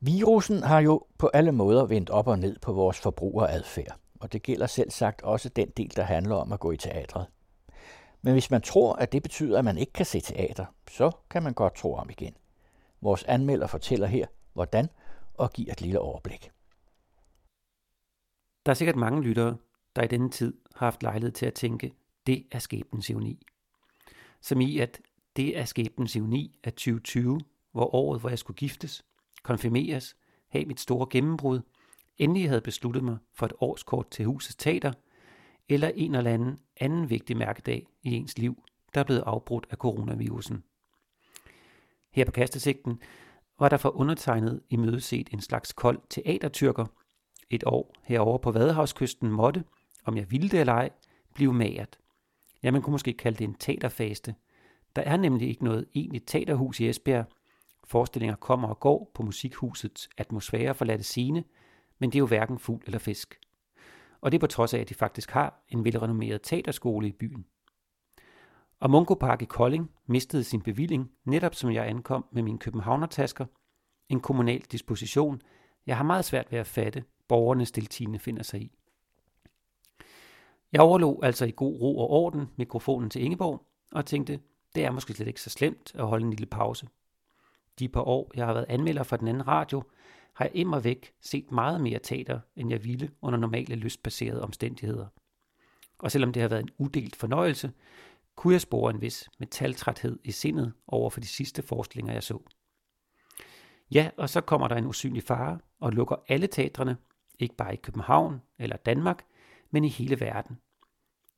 Virusen har jo på alle måder vendt op og ned på vores forbrugeradfærd, og det gælder selv sagt også den del, der handler om at gå i teatret. Men hvis man tror, at det betyder, at man ikke kan se teater, så kan man godt tro om igen. Vores anmelder fortæller her, hvordan, og giver et lille overblik. Der er sikkert mange lyttere, der i denne tid har haft lejlighed til at tænke, det er skæbnens ironi. Som i, at det er skæbnens ironi af 2020, hvor året, hvor jeg skulle giftes, konfirmeres, have mit store gennembrud, endelig havde besluttet mig for et årskort til husets teater, eller en eller anden anden vigtig mærkedag i ens liv, der er blevet afbrudt af coronavirusen. Her på kastesigten var der for undertegnet i mødeset en slags kold teatertyrker. Et år herover på Vadehavskysten måtte, om jeg ville det eller ej, blive magert. Ja, man kunne måske kalde det en teaterfaste. Der er nemlig ikke noget egentligt teaterhus i Esbjerg. Forestillinger kommer og går på musikhusets atmosfære forladte scene, men det er jo hverken fugl eller fisk. Og det er på trods af, at de faktisk har en velrenommeret teaterskole i byen. Og Mungo Park i Kolding mistede sin bevilling, netop som jeg ankom med mine københavnertasker. En kommunal disposition, jeg har meget svært ved at fatte, borgerne stiltigende finder sig i. Jeg overlod altså i god ro og orden mikrofonen til Ingeborg og tænkte, det er måske slet ikke så slemt at holde en lille pause. De par år, jeg har været anmelder for den anden radio, har jeg immer væk set meget mere teater, end jeg ville under normale lystbaserede omstændigheder. Og selvom det har været en udelt fornøjelse, kunne jeg spore en vis metaltræthed i sindet over for de sidste forestillinger, jeg så. Ja, og så kommer der en usynlig fare og lukker alle teatrene, ikke bare i København eller Danmark, men i hele verden.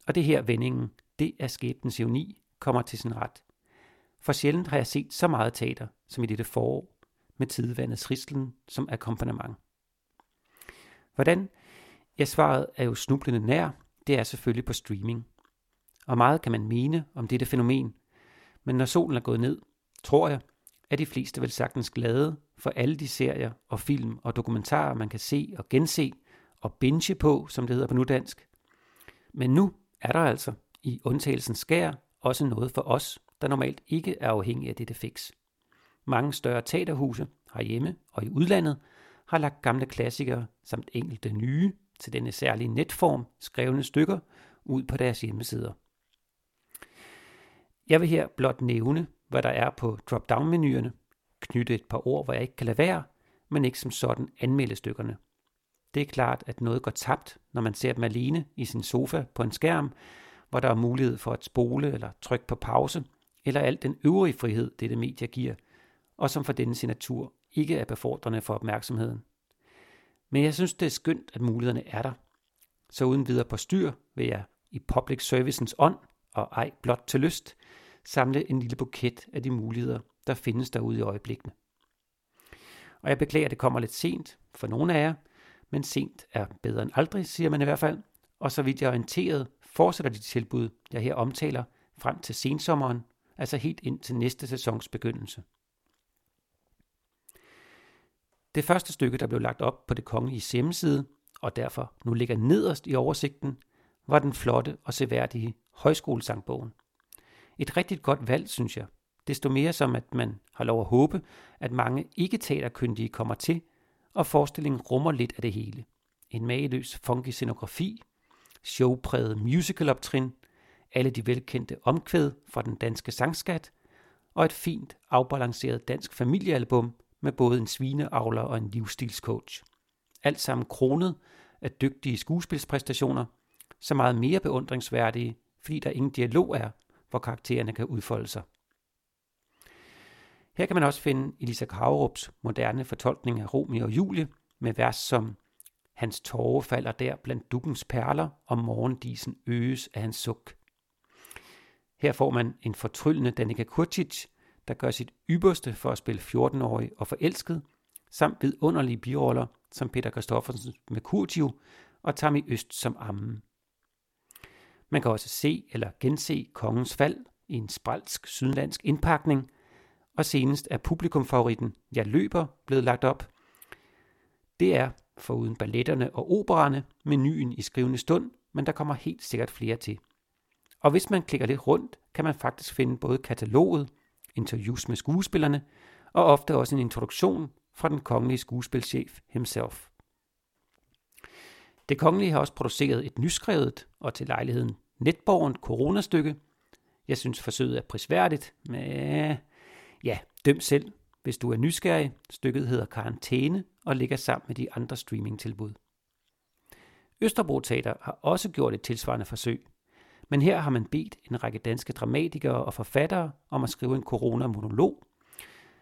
Og det her vendingen, det er skæbnens ironi, kommer til sin ret. For sjældent har jeg set så meget teater som i dette forår, med tidevandets rislen som akkompagnement. Hvordan? Ja, svaret er jo snublende nær. Det er selvfølgelig på streaming. Og meget kan man mene om dette fænomen. Men når solen er gået ned, tror jeg, er de fleste vel sagtens glade for alle de serier og film og dokumentarer, man kan se og gense og binge på, som det hedder på nudansk. Men nu er der altså i undtagelsens skær også noget for os, der normalt ikke er afhængig af dette fix. Mange større teaterhuse herhjemme og i udlandet har lagt gamle klassikere samt enkelte nye til denne særlige netform skrevne stykker ud på deres hjemmesider. Jeg vil her blot nævne, hvad der er på drop-down-menuerne, knytte et par ord, hvor jeg ikke kan lade være, men ikke som sådan anmelde stykkerne. Det er klart, at noget går tabt, når man ser dem alene i sin sofa på en skærm, hvor der er mulighed for at spole eller trykke på pause, eller alt den øvrige frihed, dette medie giver, og som for denne signatur ikke er befordrende for opmærksomheden. Men jeg synes, det er skønt, at mulighederne er der. Så uden videre på styr vil jeg i public servicens ånd, og ej blot til lyst, samle en lille buket af de muligheder, der findes derude i øjeblikkene. Og jeg beklager, at det kommer lidt sent for nogle af jer, men sent er bedre end aldrig, siger man i hvert fald. Og så vidt jeg er orienteret, fortsætter de tilbud, jeg her omtaler, frem til sensommeren, altså helt ind til næste sæsons begyndelse. Det første stykke, der blev lagt op på det kongelige hjemmeside, og derfor nu ligger nederst i oversigten, var den flotte og seværdige højskolesangbogen. Et rigtig godt valg, synes jeg. Desto mere som, at man har lov at håbe, at mange ikke-teaterkyndige kommer til, og forestillingen rummer lidt af det hele. En mageløs funky scenografi, showpræget musical-optrin, alle de velkendte omkvæd fra den danske sangskat, og et fint, afbalanceret dansk familiealbum med både en svineavler og en livsstilscoach. Alt sammen kronet af dygtige skuespilspræstationer, så meget mere beundringsværdige, fordi der ingen dialog er, hvor karaktererne kan udfolde sig. Her kan man også finde Elisa Kavrups moderne fortolkning af Romeo og Julie med vers som Hans tårer falder der blandt dukkens perler, og morgendisen øges af hans suk. Her får man en fortryllende Danica Kurcic, der gør sit ypperste for at spille 14-årig og forelsket, samt vidunderlige biroller som Peter Christoffersen med Kurtio og Tammy Øst som Ammen. Man kan også se eller gense Kongens Fald i en spralsk sydlandsk indpakning, og senest er publikumfavoritten Jeg løber blevet lagt op. Det er, foruden balletterne og opererne, menuen i skrivende stund, men der kommer helt sikkert flere til. Og hvis man klikker lidt rundt, kan man faktisk finde både kataloget, interviews med skuespillerne, og ofte også en introduktion fra den kongelige skuespilchef himself. Det kongelige har også produceret et nyskrevet og til lejligheden netborgen coronastykke. Jeg synes forsøget er prisværdigt, men ja, døm selv, hvis du er nysgerrig. Stykket hedder Karantæne og ligger sammen med de andre streamingtilbud. Østerbro Teater har også gjort et tilsvarende forsøg, men her har man bedt en række danske dramatikere og forfattere om at skrive en coronamonolog,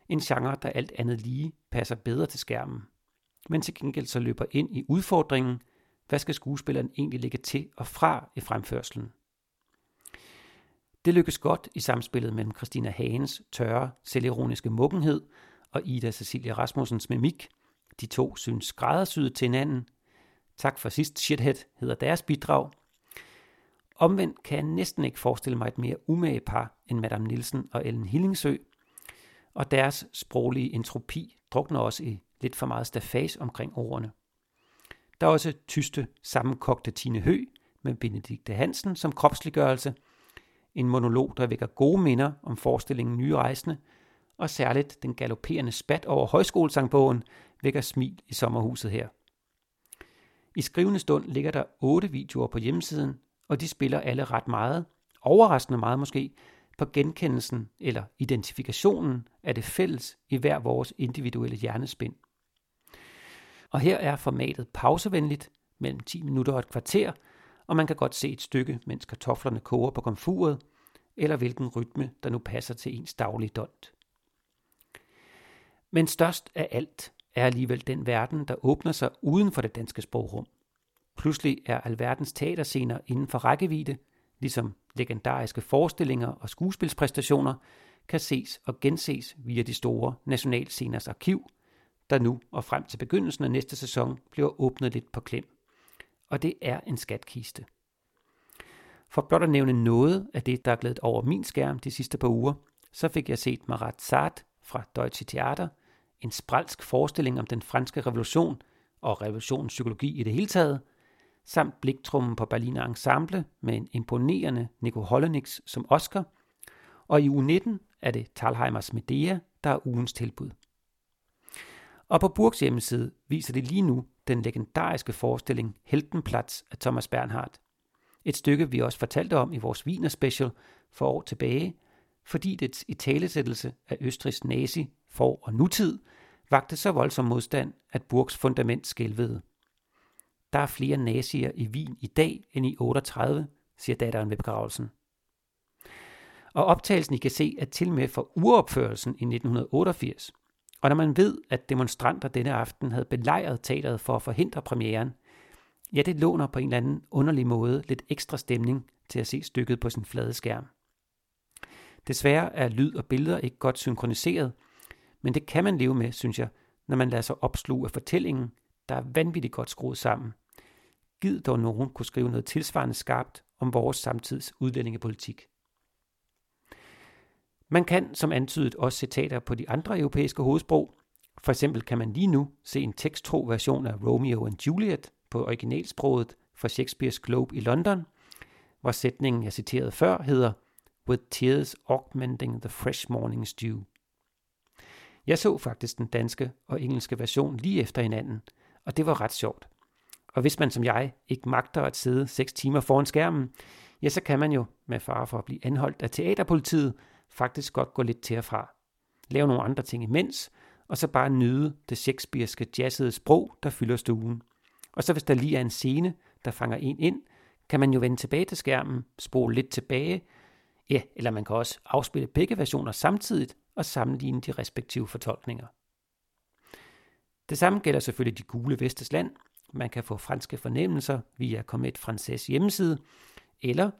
en genre, der alt andet lige passer bedre til skærmen. Men til gengæld så løber ind i udfordringen, hvad skal skuespilleren egentlig lægge til og fra i fremførselen? Det lykkes godt i samspillet mellem Christina Hagens tørre, selvironiske muggenhed og Ida Cecilia Rasmussens mimik. De to synes skræddersyet til hinanden. Tak for sidst, shithead, hedder deres bidrag. Omvendt kan jeg næsten ikke forestille mig et mere umage par end Madame Nielsen og Ellen Hillingsø, og deres sproglige entropi drukner også i lidt for meget stafas omkring ordene. Der er også tyste, sammenkogte Tine Hø med Benedikte Hansen som kropsliggørelse. En monolog, der vækker gode minder om forestillingen Nye Rejsende, og særligt den galopperende spat over højskolesangbogen vækker smil i sommerhuset her. I skrivende stund ligger der otte videoer på hjemmesiden, og de spiller alle ret meget, overraskende meget måske, på genkendelsen eller identifikationen af det fælles i hver vores individuelle hjernespind. Og her er formatet pausevenligt mellem 10 minutter og et kvarter, og man kan godt se et stykke, mens kartoflerne koger på komfuret, eller hvilken rytme, der nu passer til ens daglige dont. Men størst af alt er alligevel den verden, der åbner sig uden for det danske sprogrum. Pludselig er alverdens teaterscener inden for rækkevidde, ligesom legendariske forestillinger og skuespilspræstationer kan ses og genses via de store nationalsceners arkiv, der nu og frem til begyndelsen af næste sæson bliver åbnet lidt på klem. Og det er en skatkiste. For blot at nævne noget af det, der er glædet over min skærm de sidste par uger, så fik jeg set Marat Sart fra Deutsche Theater, en spralsk forestilling om den franske revolution og revolutionens psykologi i det hele taget, samt bliktrummen på Berliner Ensemble med en imponerende Nico Hollenix som Oscar, og i uge 19 er det Talheimers Medea, der er ugens tilbud. Og på Burgs hjemmeside viser det lige nu den legendariske forestilling Heltenplatz af Thomas Bernhardt. Et stykke, vi også fortalte om i vores Wiener Special for år tilbage, fordi dets italesættelse af Østrigs nazi for og nutid vagte så voldsom modstand, at Burgs fundament skælvede. Der er flere nazier i Wien i dag end i 38, siger datteren ved begravelsen. Og optagelsen I kan se er til med for uopførelsen i 1988. Og når man ved, at demonstranter denne aften havde belejret teateret for at forhindre premieren, ja, det låner på en eller anden underlig måde lidt ekstra stemning til at se stykket på sin flade skærm. Desværre er lyd og billeder ikke godt synkroniseret, men det kan man leve med, synes jeg, når man lader sig opsluge af fortællingen, der er vanvittigt godt skruet sammen. Gid dog nogen kunne skrive noget tilsvarende skarpt om vores samtids udlændingepolitik. Man kan som antydet også citater på de andre europæiske hovedsprog. For eksempel kan man lige nu se en teksttro version af Romeo and Juliet på originalsproget fra Shakespeares Globe i London, hvor sætningen, jeg citerede før, hedder With tears augmenting the fresh morning's dew. Jeg så faktisk den danske og engelske version lige efter hinanden, og det var ret sjovt. Og hvis man som jeg ikke magter at sidde 6 timer foran skærmen, ja, så kan man jo, med fare for at blive anholdt af teaterpolitiet, faktisk godt gå lidt til og fra. Lave nogle andre ting imens, og så bare nyde det shakespearske jazzede sprog, der fylder stuen. Og så hvis der lige er en scene, der fanger en ind, kan man jo vende tilbage til skærmen, spole lidt tilbage, ja, eller man kan også afspille begge versioner samtidigt og sammenligne de respektive fortolkninger. Det samme gælder selvfølgelig de gule vestes land. Man kan få franske fornemmelser via Comet Frances hjemmeside, eller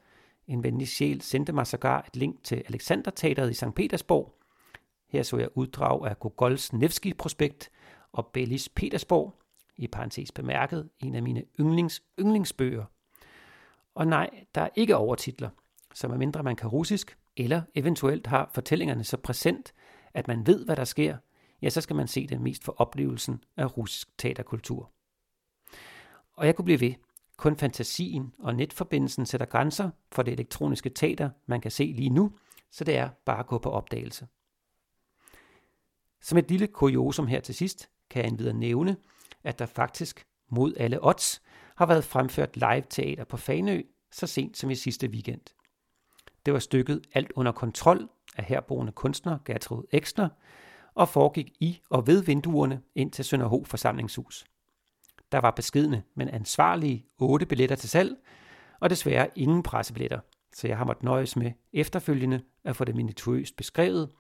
en venlig sjæl sendte mig sågar et link til Alexanderteateret i St. Petersborg. Her så jeg uddrag af Gogols Nevski-prospekt og Bellis Petersborg, i parentes bemærket, en af mine yndlings yndlingsbøger. Og nej, der er ikke overtitler, så medmindre man kan russisk, eller eventuelt har fortællingerne så præsent, at man ved, hvad der sker, ja, så skal man se det mest for oplevelsen af russisk teaterkultur. Og jeg kunne blive ved. Kun fantasien og netforbindelsen sætter grænser for det elektroniske teater, man kan se lige nu, så det er bare at gå på opdagelse. Som et lille kuriosum her til sidst, kan jeg endvidere nævne, at der faktisk mod alle odds har været fremført live teater på Fanø så sent som i sidste weekend. Det var stykket Alt under kontrol af herboende kunstner Gertrud Eksner og foregik i og ved vinduerne ind til Sønderho forsamlingshus. Der var beskidende, men ansvarlige otte billetter til salg, og desværre ingen pressebilletter, så jeg har måttet nøjes med efterfølgende at få det minituøst beskrevet,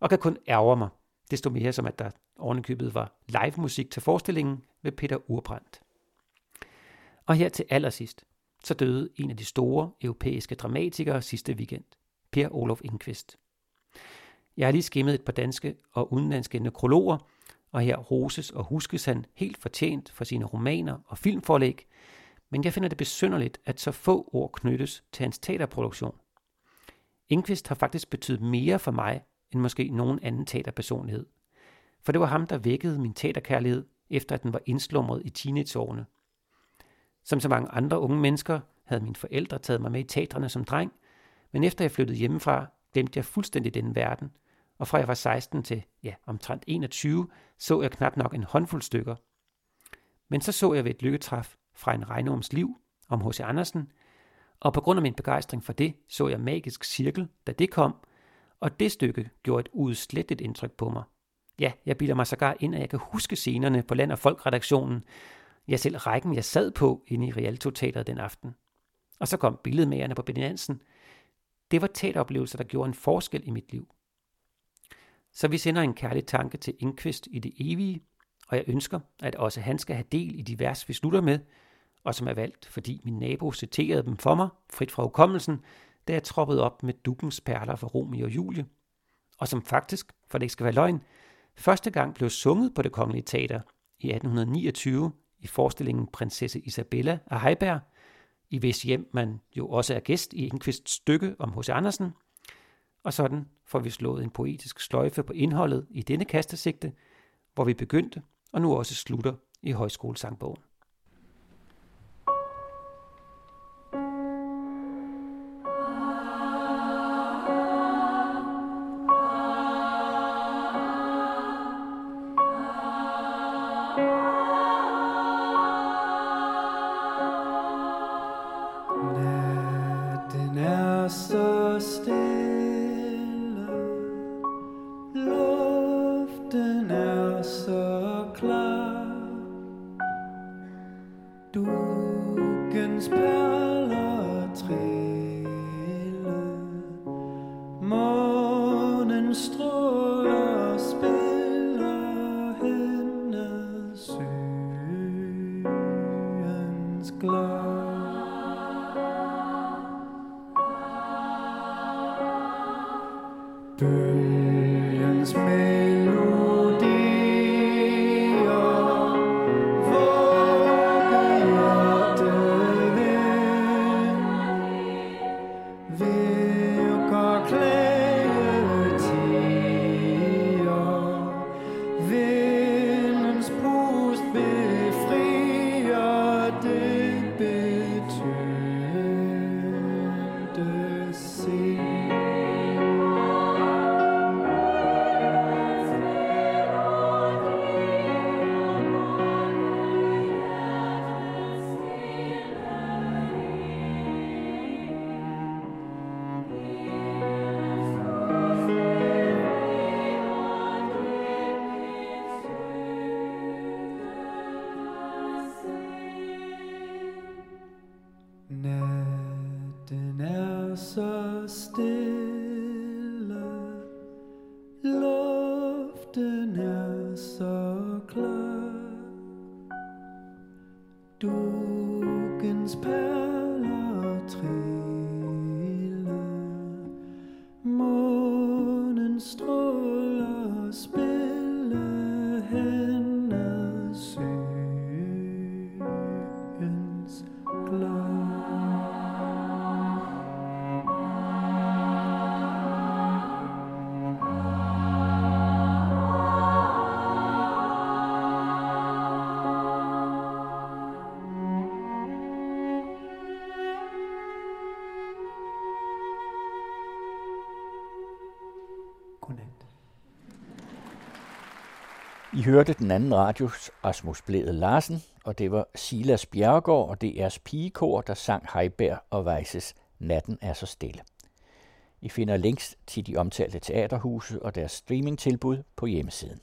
og kan kun ærge mig, desto mere som at der ovenikøbet var live musik til forestillingen ved Peter Urbrandt. Og her til allersidst, så døde en af de store europæiske dramatikere sidste weekend, Per Olof Ingqvist. Jeg har lige skimmet et par danske og udenlandske nekrologer, og her roses og huskes han helt fortjent for sine romaner og filmforlæg, men jeg finder det besynderligt, at så få ord knyttes til hans teaterproduktion. Ingvist har faktisk betydet mere for mig, end måske nogen anden teaterpersonlighed. For det var ham, der vækkede min teaterkærlighed, efter at den var indslumret i teenageårene. Som så mange andre unge mennesker havde mine forældre taget mig med i teatrene som dreng, men efter jeg flyttede hjemmefra, glemte jeg fuldstændig den verden, og fra jeg var 16 til ja, omtrent 21, så jeg knap nok en håndfuld stykker. Men så så jeg ved et lykketræf fra en regnorms liv om H.C. Andersen, og på grund af min begejstring for det, så jeg Magisk Cirkel, da det kom, og det stykke gjorde et udslettet indtryk på mig. Ja, jeg bilder mig sågar ind, at jeg kan huske scenerne på Land- og Folk-redaktionen, ja selv rækken, jeg sad på inde i Rialto Teateret den aften. Og så kom billedmagerne på Benny Hansen. Det var teateroplevelser, der gjorde en forskel i mit liv. Så vi sender en kærlig tanke til Inquist i det evige, og jeg ønsker, at også han skal have del i de vers, vi slutter med, og som er valgt, fordi min nabo citerede dem for mig, frit fra hukommelsen, da jeg troppede op med dukkens perler for Romeo og Julie, og som faktisk, for det ikke skal være løgn, første gang blev sunget på det kongelige teater i 1829 i forestillingen Prinsesse Isabella af Heiberg, i hvis hjem man jo også er gæst i Enqvists stykke om H.C. Andersen. Og sådan får vi slået en poetisk sløjfe på indholdet i denne kastesigte, hvor vi begyndte og nu også slutter i højskolesangbogen. dukkens perler triller. I hørte den anden radios Rasmus Blæde Larsen, og det var Silas Bjergård og DR's pigekor, der sang Heiberg og Weises Natten er så stille. I finder links til de omtalte teaterhuse og deres streamingtilbud på hjemmesiden.